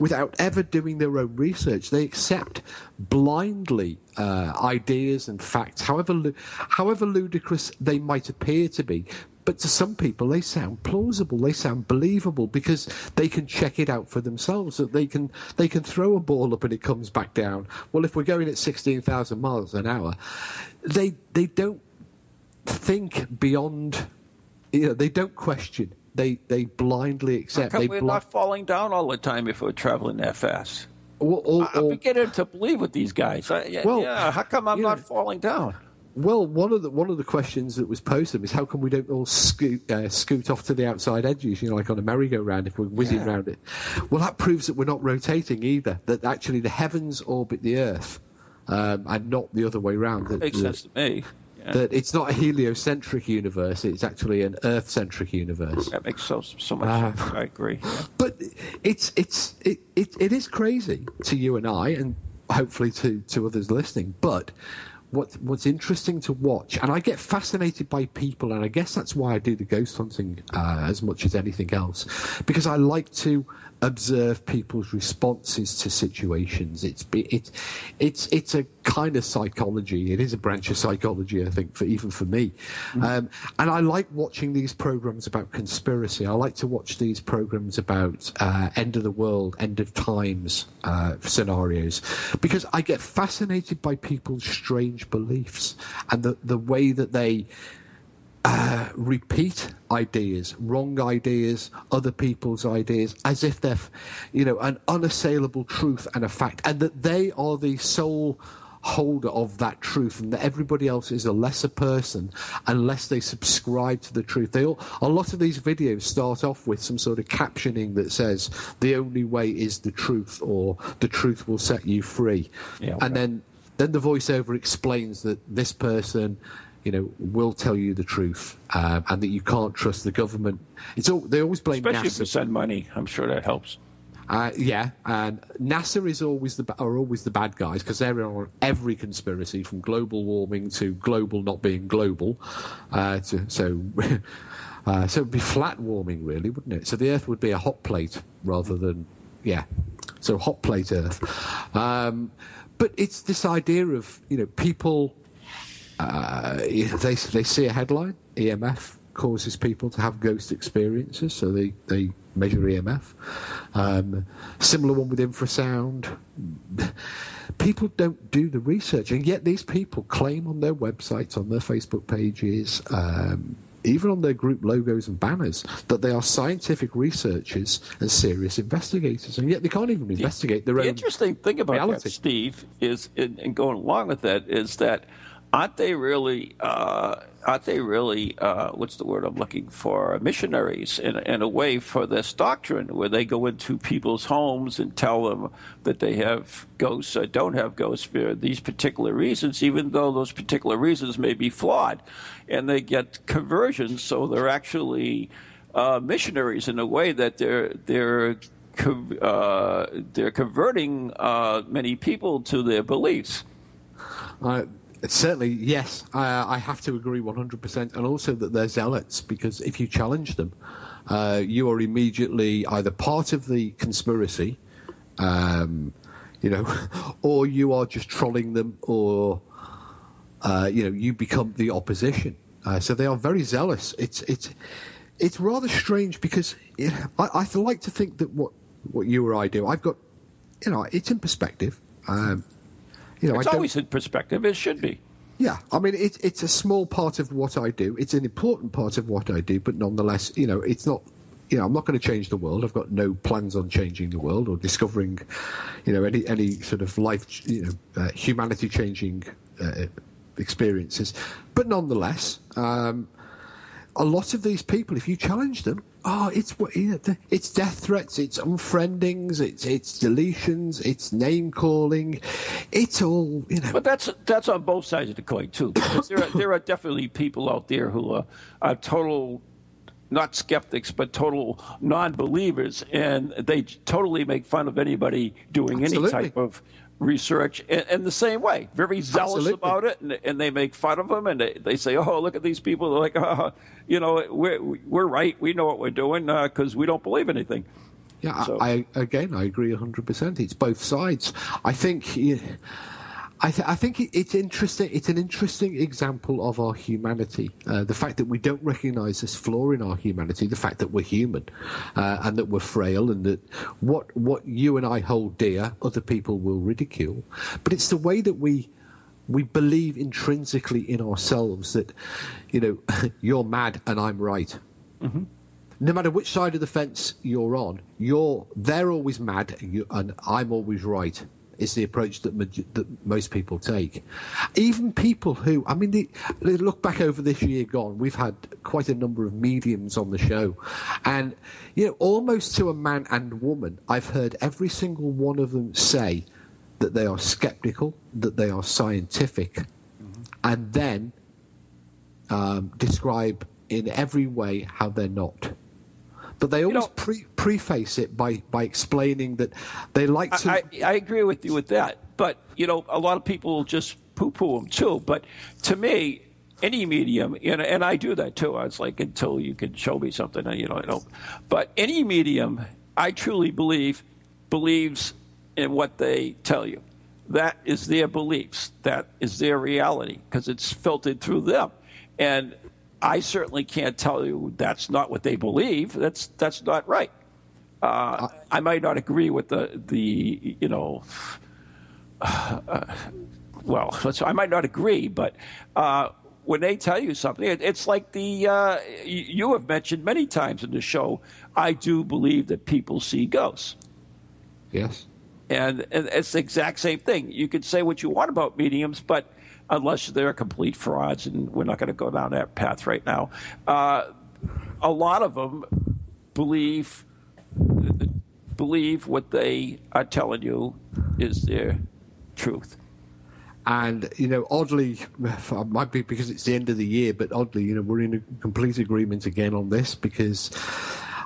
without ever doing their own research. They accept blindly uh, ideas and facts, however however ludicrous they might appear to be. But to some people, they sound plausible. They sound believable because they can check it out for themselves. That they can they can throw a ball up and it comes back down. Well, if we're going at sixteen thousand miles an hour, they they don't think beyond. You know, they don't question. They they blindly How accept. come They we're bli- not falling down all the time if we're traveling that fast? or, or, I'm beginning to believe with these guys. I, yeah, Well, yeah, how come I'm not know- falling down? Well, one of the one of the questions that was posed to them is how come we don't all scoot uh, scoot off to the outside edges? You know, like on a merry-go-round if we're whizzing Yeah. around it. Well, that proves that we're not rotating either. That actually the heavens orbit the Earth, um, and not the other way round. That Makes sense to me. that it's not a heliocentric universe; it's actually an Earth-centric universe. That makes so so much Uh, sense. I agree. Yeah. But it's it's it, it, it is crazy to you and I, and hopefully to, to others listening. But what what's interesting to watch, and I get fascinated by people, and I guess that's why I do the ghost hunting uh, as much as anything else, because I like to observe people's responses to situations. It's it's it's it's a kind of psychology. It is a branch of psychology, I think, for even for me. Um, and I like watching these programs about conspiracy. I like to watch these programs about uh, end of the world, end of times uh, scenarios, because I get fascinated by people's strange beliefs and the the way that they uh, repeat ideas, wrong ideas, other people's ideas, as if they're, you know, an unassailable truth and a fact, and that they are the sole holder of that truth, and that everybody else is a lesser person unless they subscribe to the truth. They all, a lot of these videos start off with some sort of captioning that says the only way is the truth, or the truth will set you free, Yeah, and then then the voiceover explains that this person you know, will tell you the truth, um, and that you can't trust the government. It's all they always blame Especially if you send money, I'm sure that helps. Uh, yeah, and NASA is always the are always the bad guys because they're on every conspiracy from global warming to global not being global. Uh, to, so, uh, so it'd be flat warming, really, wouldn't it? So the Earth would be a hot plate rather than yeah. So hot plate Earth. Um, but it's this idea of you know people uh, they they see a headline EMF causes people to have ghost experiences, so they they measure EMF. Um, similar one with infrasound. People don't do the research, and yet these people claim on their websites, on their Facebook pages. Um, even on their group logos and banners, that they are scientific researchers and serious investigators, and yet they can't even investigate their The own. interesting thing about reality. that, Steve, is and and going along with that is that aren't they really uh, aren't they really uh, what's the word I'm looking for missionaries in, in a way for this doctrine where they go into people's homes and tell them that they have ghosts or don't have ghosts for these particular reasons, even though those particular reasons may be flawed, and they get conversions, so they're actually uh, missionaries in a way that they're they're uh, they're converting uh, many people to their beliefs. Uh, certainly, yes, I, I have to agree 100%. And also that they're zealots, because if you challenge them, uh, you are immediately either part of the conspiracy, um, you know, or you are just trolling them, or, uh, you know, you become the opposition. Uh, so they are very zealous. It's, it's, it's rather strange because know, I, I like to think that what, what you or I do, I've got, you know, it's in perspective. Um, you know, It's always in perspective. It should be. yeah, I mean, it, it's a small part of what I do. It's an important part of what I do, but nonetheless, you know, it's not. You know, I'm not going to change the world. I've got no plans on changing the world or discovering, you know, any any sort of life, you know, uh, humanity changing uh, experiences. But nonetheless, um, a lot of these people, if you challenge them, oh, it's what you know, it's death threats, it's unfriendings, it's it's deletions, it's name calling, it's all you know. But that's that's on both sides of the coin too. Because there are, there are definitely people out there who are, are total, not skeptics, but total non-believers, and they totally make fun of anybody doing Absolutely. any type of research in, in the same way. Very zealous Absolutely. about it, and, and they make fun of them, and they, they say, "Oh, look at these people." They're like, uh, you know, we're we're right. We know what we're doing because we don't believe anything. Yeah, So- I, I again, I agree hundred percent. It's both sides. I think, yeah, I, th- I think it's interesting. It's an interesting example of our humanity. Uh, the fact that we don't recognise this flaw in our humanity, the fact that we're human, uh, and that we're frail, and that what what you and I hold dear, other people will ridicule. But it's the way that we we believe intrinsically in ourselves that you know you're mad and I'm right no matter which side of the fence you're on, you're they're always mad and, you, and I'm always right. Is the approach that, that most people take. Even people who, I mean, the, look back over this year gone, we've had quite a number of mediums on the show, and you know, almost to a man and woman, I've heard every single one of them say that they are skeptical, that they are scientific, and then um, describe in every way how they're not. But they always know- pre- preface it by, by explaining that they like to. I, I agree with you with that, but you know, a lot of people will just poo-poo them too. But to me, any medium, and, and I do that too. I was like, until you can show me something, and you know, I don't. But any medium, I truly believe, believes in what they tell you. That is their beliefs. That is their reality because it's filtered through them. And I certainly can't tell you that's not what they believe. That's that's not right. Uh, I might not agree with the the you know. Uh, well, I might not agree, but uh, when they tell you something, it, it's like the uh, you have mentioned many times in the show. I do believe that people see ghosts. yes. And, and it's the exact same thing. You can say what you want about mediums, but unless they're complete frauds, and we're not going to go down that path right now, uh, a lot of them believe believe what they are telling you is their truth. And you know, oddly, it might be because it's the end of the year, but oddly, you know, we're in a complete agreement again on this because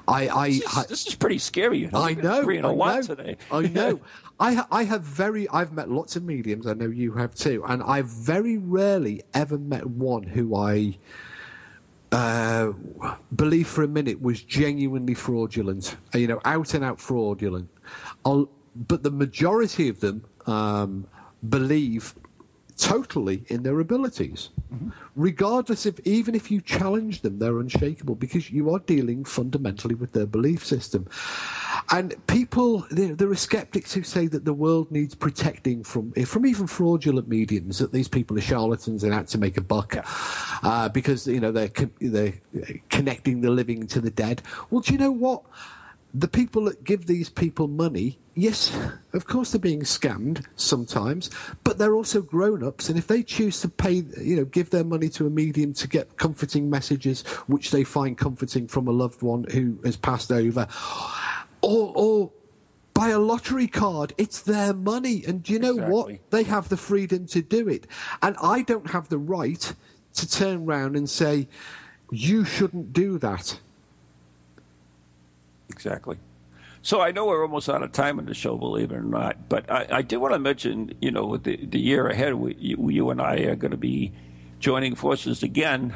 I, I, This is, this is pretty scary. You know? I know. agreeing I a know. today. I know. I I have very. I've met lots of mediums. I know you have too, and I've very rarely ever met one who I uh, believe for a minute was genuinely fraudulent. You know, out and out fraudulent. I'll, but the majority of them um, believe totally in their abilities. Regardless of, even if you challenge them, they're unshakable because you are dealing fundamentally with their belief system. And people, there, there are skeptics who say that the world needs protecting from, from even fraudulent mediums, that these people are charlatans and out to make a buck uh, because, you know, they're, con- they're connecting the living to the dead. Well, do you know what? The people that give these people money, yes, of course they're being scammed sometimes, but they're also grown ups. And if they choose to pay, you know, give their money to a medium to get comforting messages, which they find comforting from a loved one who has passed over, or, or buy a lottery card, it's their money. And do you know what? They have the freedom to do it. And I don't have the right to turn round and say, you shouldn't do that. Exactly. So I know we're almost out of time in the show, believe it or not. But I, I did want to mention, you know, with the, the year ahead, we, you, you and I are going to be joining forces again.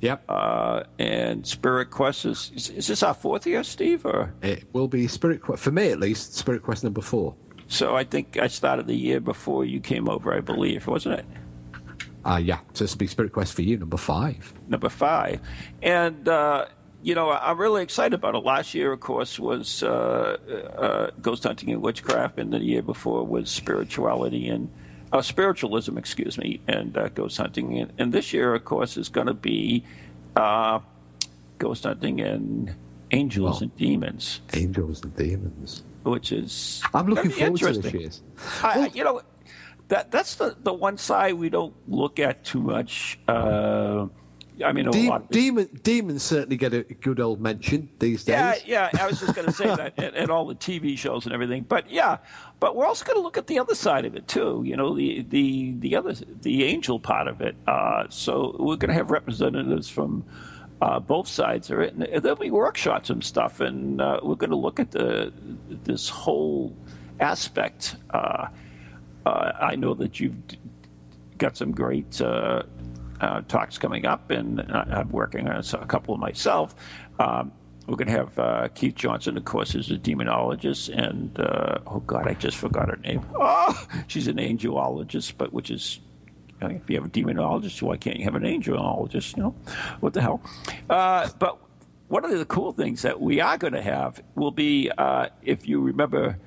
Yep. Uh, and Spirit Quest is, is is this our fourth year, Steve? Or It will be Spirit Quest, for me at least, Spirit Quest number four. so I think I started the year before you came over, I believe, wasn't it? Uh, yeah, so this will be Spirit Quest for you, number five. number five. And, uh, you know, I'm really excited about it. Last year, of course, was uh, uh, ghost hunting and witchcraft, and the year before was spirituality and uh, spiritualism, excuse me, and uh, ghost hunting. And, and this year, of course, is going to be uh, ghost hunting and angels and demons, Angels and Demons. which is I'm looking forward to this interesting. year's. I, Well- you know, that that's the, the one side we don't look at too much. Uh, I mean, a De- lot of demon, demons certainly get a good old mention these days. Yeah, yeah. I was just going to say that, and, and all the TV shows and everything. But yeah, but we're also going to look at the other side of it too. You know, the the the other the angel part of it. Uh, so we're going to have representatives from uh, both sides of it, and there'll be workshops and stuff, and uh, we're going to look at the this whole aspect. Uh, uh, I know that you've got some great uh, talks coming up, and I'm working on a couple of myself. Um, we're going to have uh, Keith Johnson, of course, is a demonologist, and uh, oh god, I just forgot her name. Oh, she's an angelologist, but which is I mean, if you have a demonologist, why can't you have an angelologist? You know, what the hell? Uh, but one of the cool things that we are going to have will be, uh, if you remember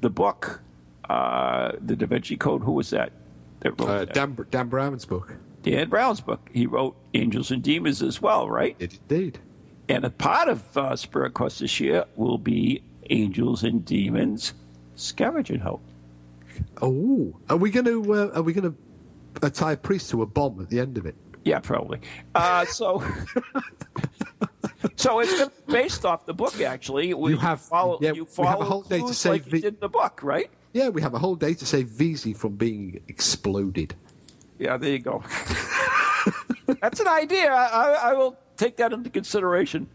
the book, uh, the Da Vinci Code. Who was that? That wrote Uh, that? Dan, Dan Brown's book. Dan Brown's book. He wrote Angels and Demons as well, right? It indeed. And a part of uh, Spirit Quest this year will be Angels and Demons Scavenging Hope. Oh, are we going to uh, are we going to uh, tie a priest to a bomb at the end of it? Yeah, probably. Uh, so, so it's based off the book. Actually, we You have- follow. yeah, you we have a whole day to save like in the book, right? Yeah, we have a whole day to save VZ from being exploded. Yeah, there you go. That's an idea. I, I will take that into consideration.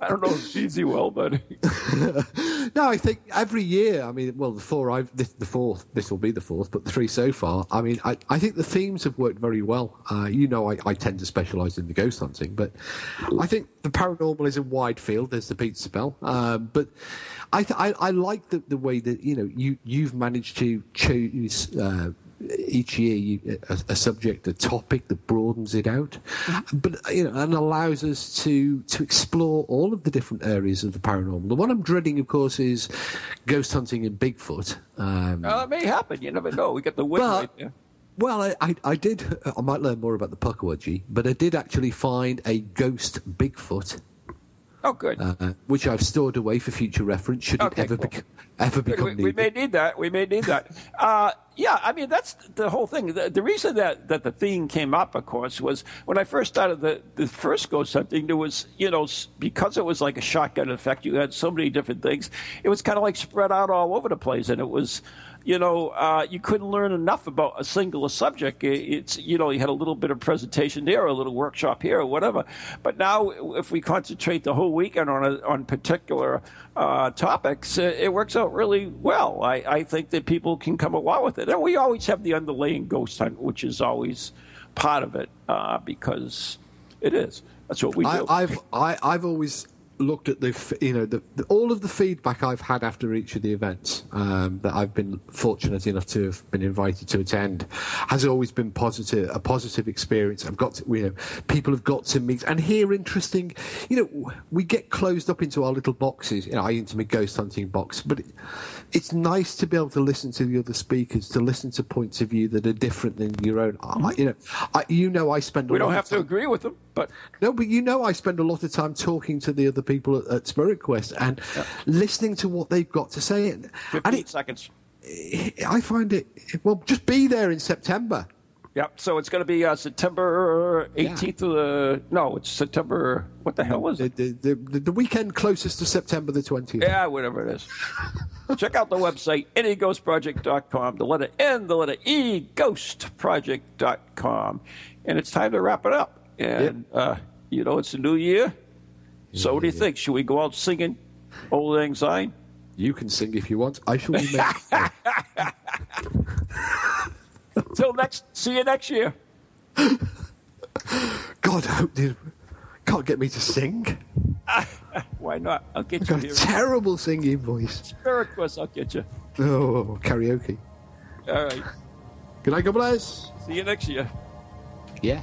I don't know if easy will, but no, I think every year. I mean, well, the four I've this, the fourth. This will be the fourth, but the three so far. I mean, I, I think the themes have worked very well. Uh, you know, I, I tend to specialise in the ghost hunting, but I think the paranormal is a wide field. There's the pizza spell, um, but I, th- I I like the the way that you know you you've managed to choose. Uh, each year you, a, a, subject, a topic that broadens it out, mm-hmm. but you know, and allows us to to explore all of the different areas of the paranormal. The one I'm dreading, of course, is ghost hunting and Bigfoot. Um, uh, it may happen. You never know. We got the wind right there. Well, I, I, I, did. I might learn more about the Pukwudgie, but I did actually find a ghost Bigfoot Oh, good. Uh, which I've stored away for future reference should okay, it ever, cool. bec- ever become we, we, may need that. We may need that. uh, yeah, I mean, that's the whole thing. The, the, reason that, that the theme came up, of course, was when I first started the, the first ghost hunting, there was, you know, because it was like a shotgun effect, you had so many different things. It was kind of like spread out all over the place. And it was, you know, uh, you couldn't learn enough about a single subject. It's, you know, you had a little bit of presentation there, a little workshop here, or whatever. But now, if we concentrate the whole weekend on a, on particular uh, topics, it works out really well. I, I think that people can come along with it, and we always have the underlying ghost hunt, which is always part of it uh, because it is. That's what we do. I, I've have i have always looked at the you know the, the, all of the feedback I've had after each of the events um, that I've been fortunate enough to have been invited to attend has always been positive a positive experience. I've got to, you know people have got to meet and hear interesting you know we get closed up into our little boxes. You know I into my ghost hunting box but it, it's nice to be able to listen to the other speakers to listen to points of view that are different than your own. I, you know I, you know I spend we don't have to agree with them but no but you know I spend a lot of time talking to the other people at, at Spirit Quest and yep. listening to what they've got to say. And, 15 and it, seconds. I find it, well, just be there in September. Yep. So it's going to be uh, September 18th. Yeah. Uh, no, it's September. What the hell was it? The, the, the, the weekend closest to September the 20th. Yeah, whatever it is. Check out the website, neghostproject.com. The letter N, the letter E, ghostproject.com. And it's time to wrap it up. And, yep. uh, you know, it's a new year. So, what do you think? Should we go out singing Auld Lang Syne? You can sing if you want. I shall be Till next, see you next year. God, I hope you can't get me to sing. Why not? I'll get I've you. Got a terrible singing voice. Spirit Quest, I'll get you. Oh, karaoke. All right. Good night, God bless. See you next year. Yeah.